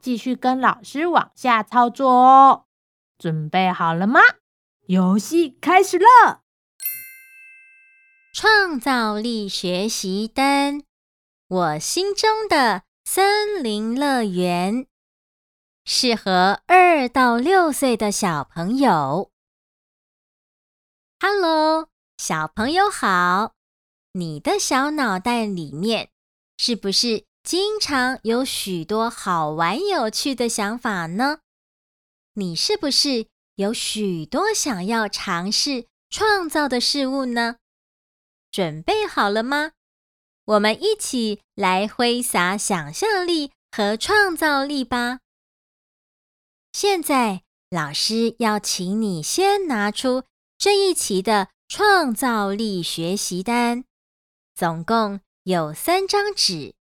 继续跟老师往下操作哦，准备好了吗？游戏开始了！创造力学习单，我心中的森林乐园，适合二到六岁的小朋友。Hello，小朋友好，你的小脑袋里面是不是？经常有许多好玩有趣的想法呢，你是不是有许多想要尝试创造的事物呢？准备好了吗？我们一起来挥洒想象力和创造力吧！现在，老师要请你先拿出这一期的创造力学习单，总共有三张纸。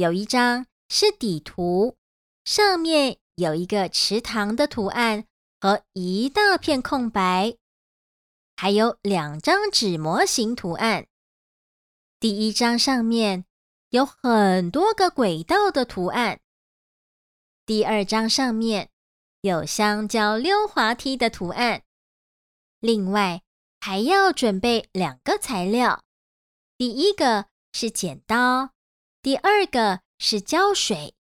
有一张是底图，上面有一个池塘的图案和一大片空白，还有两张纸模型图案。第一张上面有很多个轨道的图案，第二张上面有香蕉溜滑梯的图案。另外还要准备两个材料，第一个是剪刀。第二个是胶水，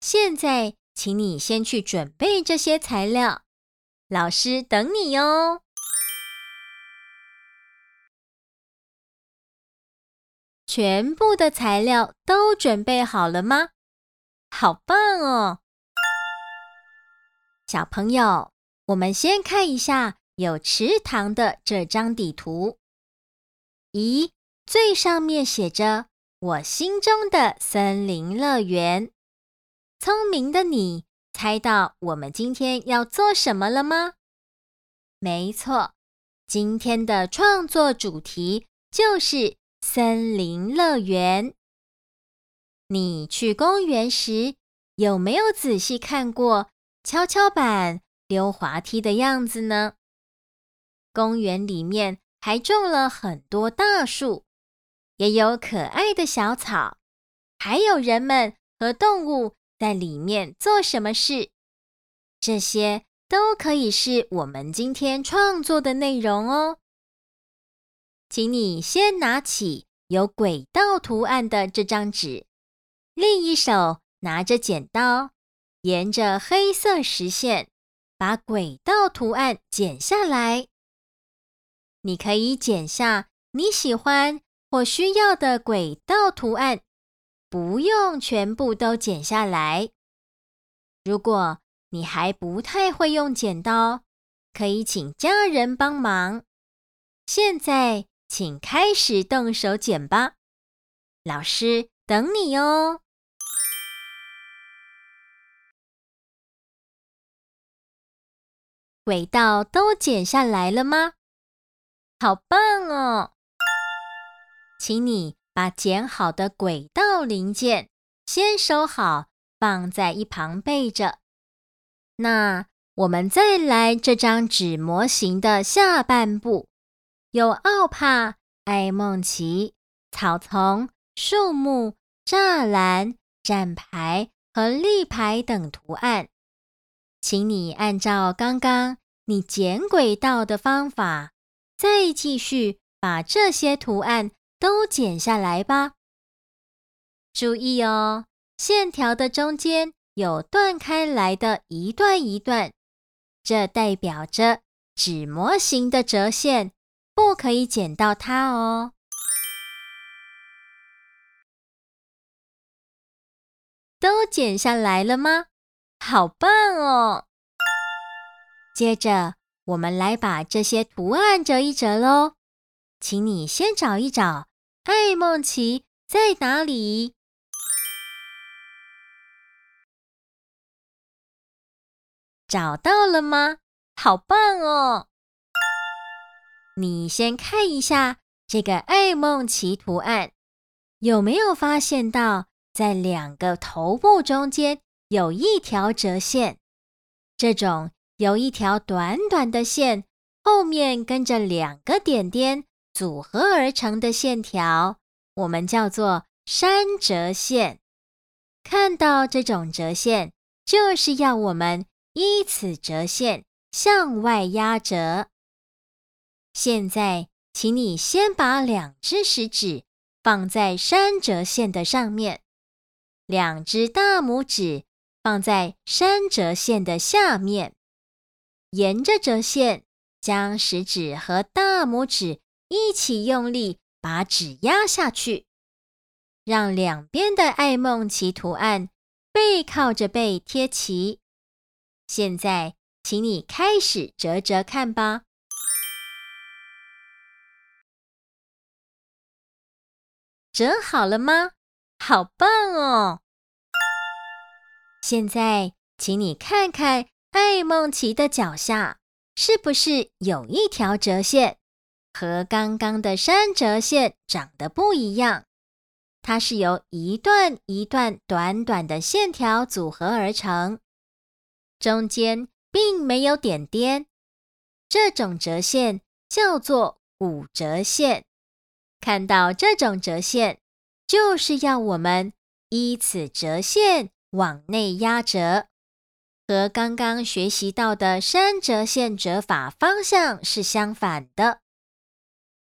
现在请你先去准备这些材料，老师等你哟。全部的材料都准备好了吗？好棒哦！小朋友，我们先看一下有池塘的这张底图。咦，最上面写着。我心中的森林乐园，聪明的你猜到我们今天要做什么了吗？没错，今天的创作主题就是森林乐园。你去公园时有没有仔细看过跷跷板、溜滑梯的样子呢？公园里面还种了很多大树。也有可爱的小草，还有人们和动物在里面做什么事？这些都可以是我们今天创作的内容哦。请你先拿起有轨道图案的这张纸，另一手拿着剪刀，沿着黑色实线把轨道图案剪下来。你可以剪下你喜欢。我需要的轨道图案，不用全部都剪下来。如果你还不太会用剪刀，可以请家人帮忙。现在，请开始动手剪吧，老师等你哦。轨道都剪下来了吗？好棒哦！请你把剪好的轨道零件先收好，放在一旁备着。那我们再来这张纸模型的下半部，有奥帕、艾梦奇、草丛、树木、栅栏、站牌和立牌等图案。请你按照刚刚你剪轨道的方法，再继续把这些图案。都剪下来吧。注意哦，线条的中间有断开来的一段一段，这代表着纸模型的折线不可以剪到它哦。都剪下来了吗？好棒哦！接着，我们来把这些图案折一折喽。请你先找一找。艾梦奇在哪里？找到了吗？好棒哦！你先看一下这个艾梦奇图案，有没有发现到在两个头部中间有一条折线？这种有一条短短的线，后面跟着两个点点组合而成的线条，我们叫做山折线。看到这种折线，就是要我们依此折线向外压折。现在，请你先把两只食指放在山折线的上面，两只大拇指放在山折线的下面，沿着折线将食指和大拇指一起用力把纸压下去，让两边的爱孟奇图案背靠着背贴齐。现在，请你开始折折看吧。折好了吗？好棒哦！现在，请你看看爱孟奇的脚下，是不是有一条折线，和刚刚的山折线长得不一样？它是由一段一段短短的线条组合而成，中间并没有点点。这种折线叫做骨折线。看到这种折线，就是要我们依此折线往内压折，和刚刚学习到的山折线折法方向是相反的。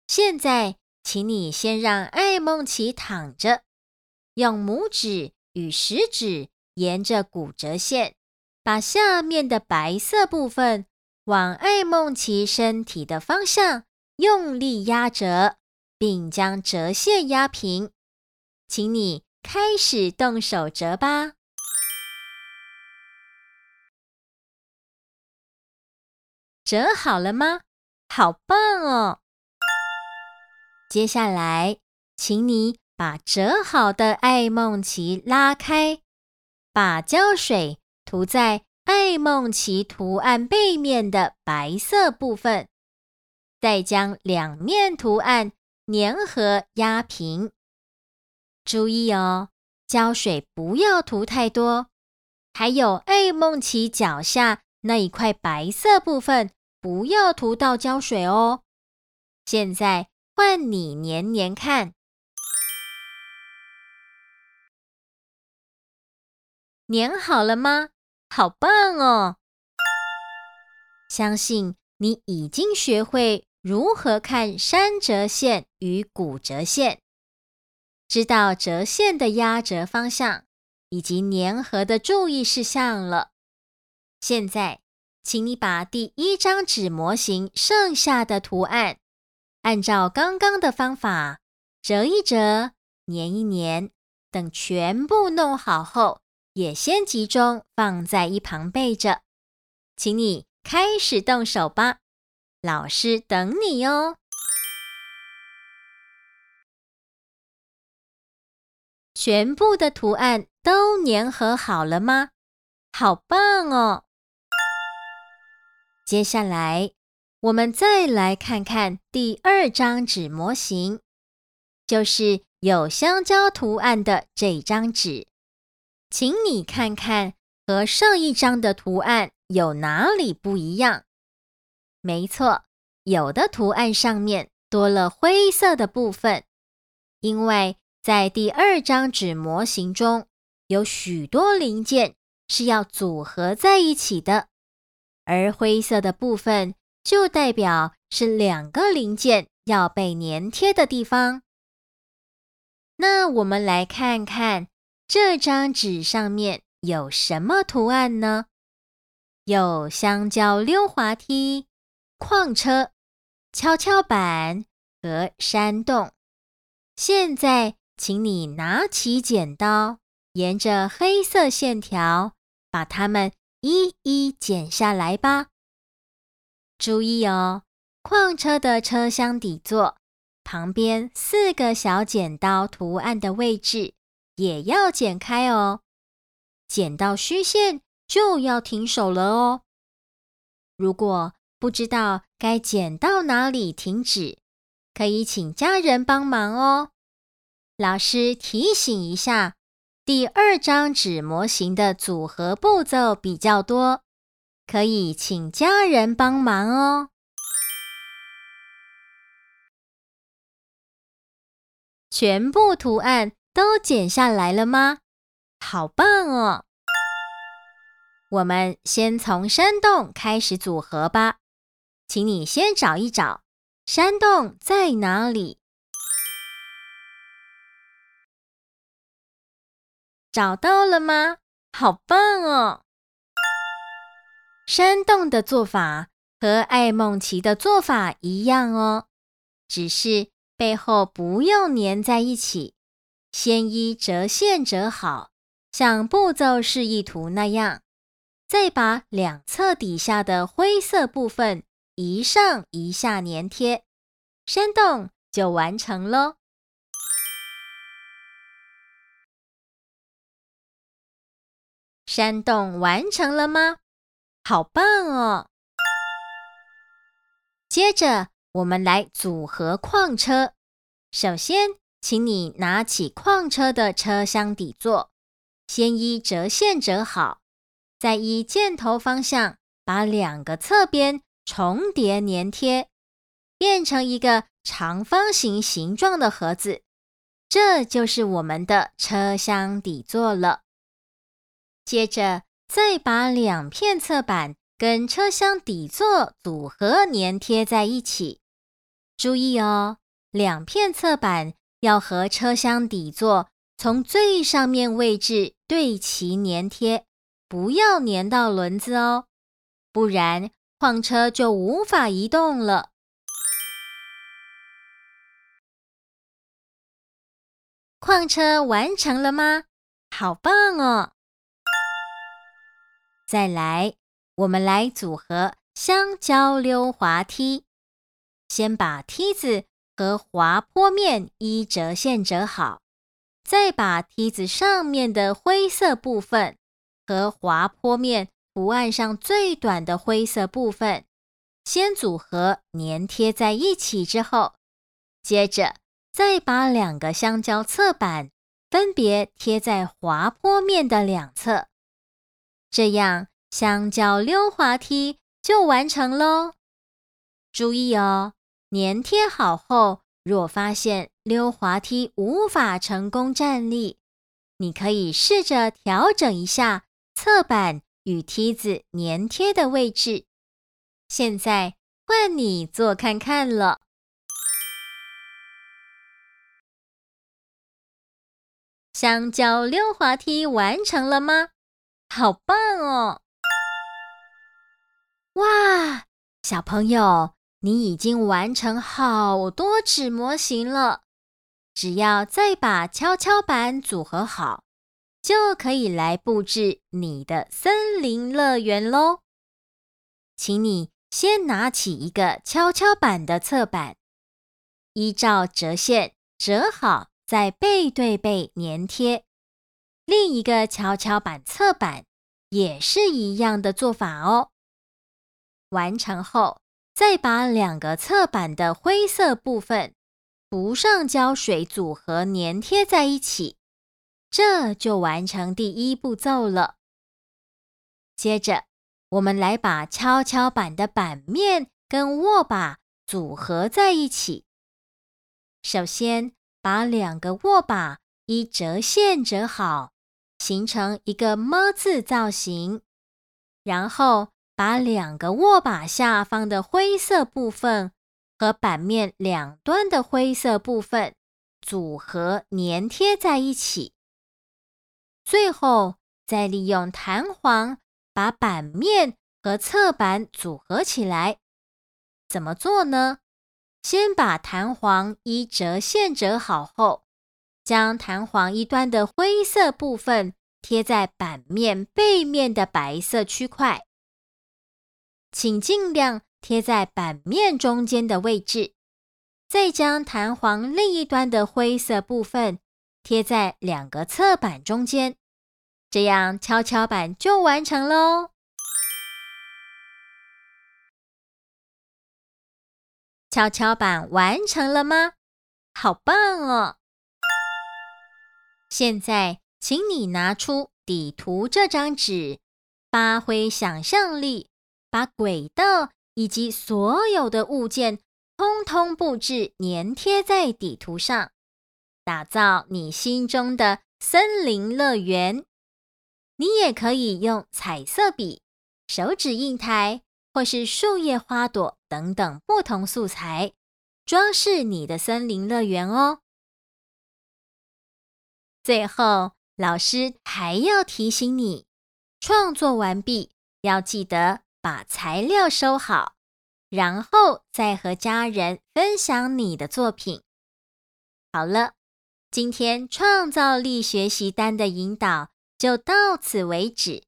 现在，请你先让艾梦琪躺着，用拇指与食指沿着骨折线，把下面的白色部分往艾梦琪身体的方向用力压折。并将折线压平，请你开始动手折吧。折好了吗？好棒哦！接下来，请你把折好的爱孟奇拉开，把胶水涂在爱孟奇图案背面的白色部分，再将两面图案。粘合压平，注意哦，胶水不要涂太多。还有爱孟奇脚下那一块白色部分，不要涂到胶水哦。现在换你粘粘看，粘好了吗？好棒哦！相信你已经学会。如何看山折线与骨折线？知道折线的压折方向以及粘合的注意事项了。现在，请你把第一张纸模型剩下的图案，按照刚刚的方法折一折、粘一粘，等全部弄好后，也先集中放在一旁备着。请你开始动手吧。老师等你哦！全部的图案都粘合好了吗？好棒哦！接下来，我们再来看看第二张纸模型，就是有香蕉图案的这张纸。请你看看和上一张的图案有哪里不一样？没错，有的图案上面多了灰色的部分，因为在第二张纸模型中有许多零件是要组合在一起的，而灰色的部分就代表是两个零件要被粘贴的地方。那我们来看看这张纸上面有什么图案呢？有香蕉溜滑梯。矿车、跷跷板和山洞。现在，请你拿起剪刀，沿着黑色线条，把它们一一剪下来吧。注意哦，矿车的车厢底座旁边四个小剪刀图案的位置也要剪开哦。剪到虚线就要停手了哦。如果不知道该剪到哪里停止，可以请家人帮忙哦。老师提醒一下，第二张纸模型的组合步骤比较多，可以请家人帮忙哦。全部图案都剪下来了吗？好棒哦！我们先从山洞开始组合吧。请你先找一找，山洞在哪里？找到了吗？好棒哦！山洞的做法和爱梦琪的做法一样哦，只是背后不用粘在一起，先依折线折好，像步骤示意图那样，再把两侧底下的灰色部分。一上一下粘贴，山洞就完成喽。山洞完成了吗？好棒哦！接着我们来组合矿车。首先，请你拿起矿车的车厢底座，先依折线折好，再依箭头方向把两个侧边。重叠粘贴，变成一个长方形形状的盒子，这就是我们的车厢底座了。接着，再把两片侧板跟车厢底座组合粘贴在一起。注意哦，两片侧板要和车厢底座从最上面位置对齐粘贴，不要粘到轮子哦，不然，矿车就无法移动了。矿车完成了吗？好棒哦！再来，我们来组合香蕉溜滑梯。先把梯子和滑坡面一折线折好，再把梯子上面的灰色部分和滑坡面。图案上最短的灰色部分，先组合粘贴在一起之后，接着再把两个香蕉侧板分别贴在滑坡面的两侧，这样香蕉溜滑梯就完成喽。注意哦，粘贴好后，若发现溜滑梯无法成功站立，你可以试着调整一下侧板。与梯子粘贴的位置，现在换你做看看了。香蕉溜滑梯完成了吗？好棒哦！哇，小朋友，你已经完成好多纸模型了。只要再把跷跷板组合好。就可以来布置你的森林乐园喽！请你先拿起一个跷跷板的侧板，依照折线折好，再背对背粘贴。另一个跷跷板侧板也是一样的做法哦。完成后，再把两个侧板的灰色部分涂上胶水，组合粘贴在一起。这就完成第一步骤了。接着，我们来把跷跷板的板面跟握把组合在一起。首先，把两个握把一折线折好，形成一个“么”字造型。然后，把两个握把下方的灰色部分和板面两端的灰色部分组合粘贴在一起。最后，再利用弹簧把板面和侧板组合起来。怎么做呢？先把弹簧一折线折好后，将弹簧一端的灰色部分贴在板面背面的白色区块，请尽量贴在板面中间的位置。再将弹簧另一端的灰色部分。贴在两个侧板中间，这样跷跷板就完成喽。跷跷板完成了吗？好棒哦！现在，请你拿出底图这张纸，发挥想象力，把轨道以及所有的物件通通布置粘贴在底图上，打造你心中的森林乐园。你也可以用彩色笔、手指印台或是树叶、花朵等等不同素材，装饰你的森林乐园哦。最后，老师还要提醒你，创作完毕要记得把材料收好，然后再和家人分享你的作品。好了，今天创造力学习单的引导就到此为止，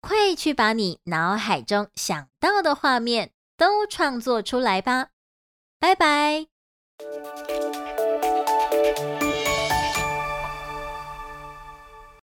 快去把你脑海中想到的画面都创作出来吧！拜拜。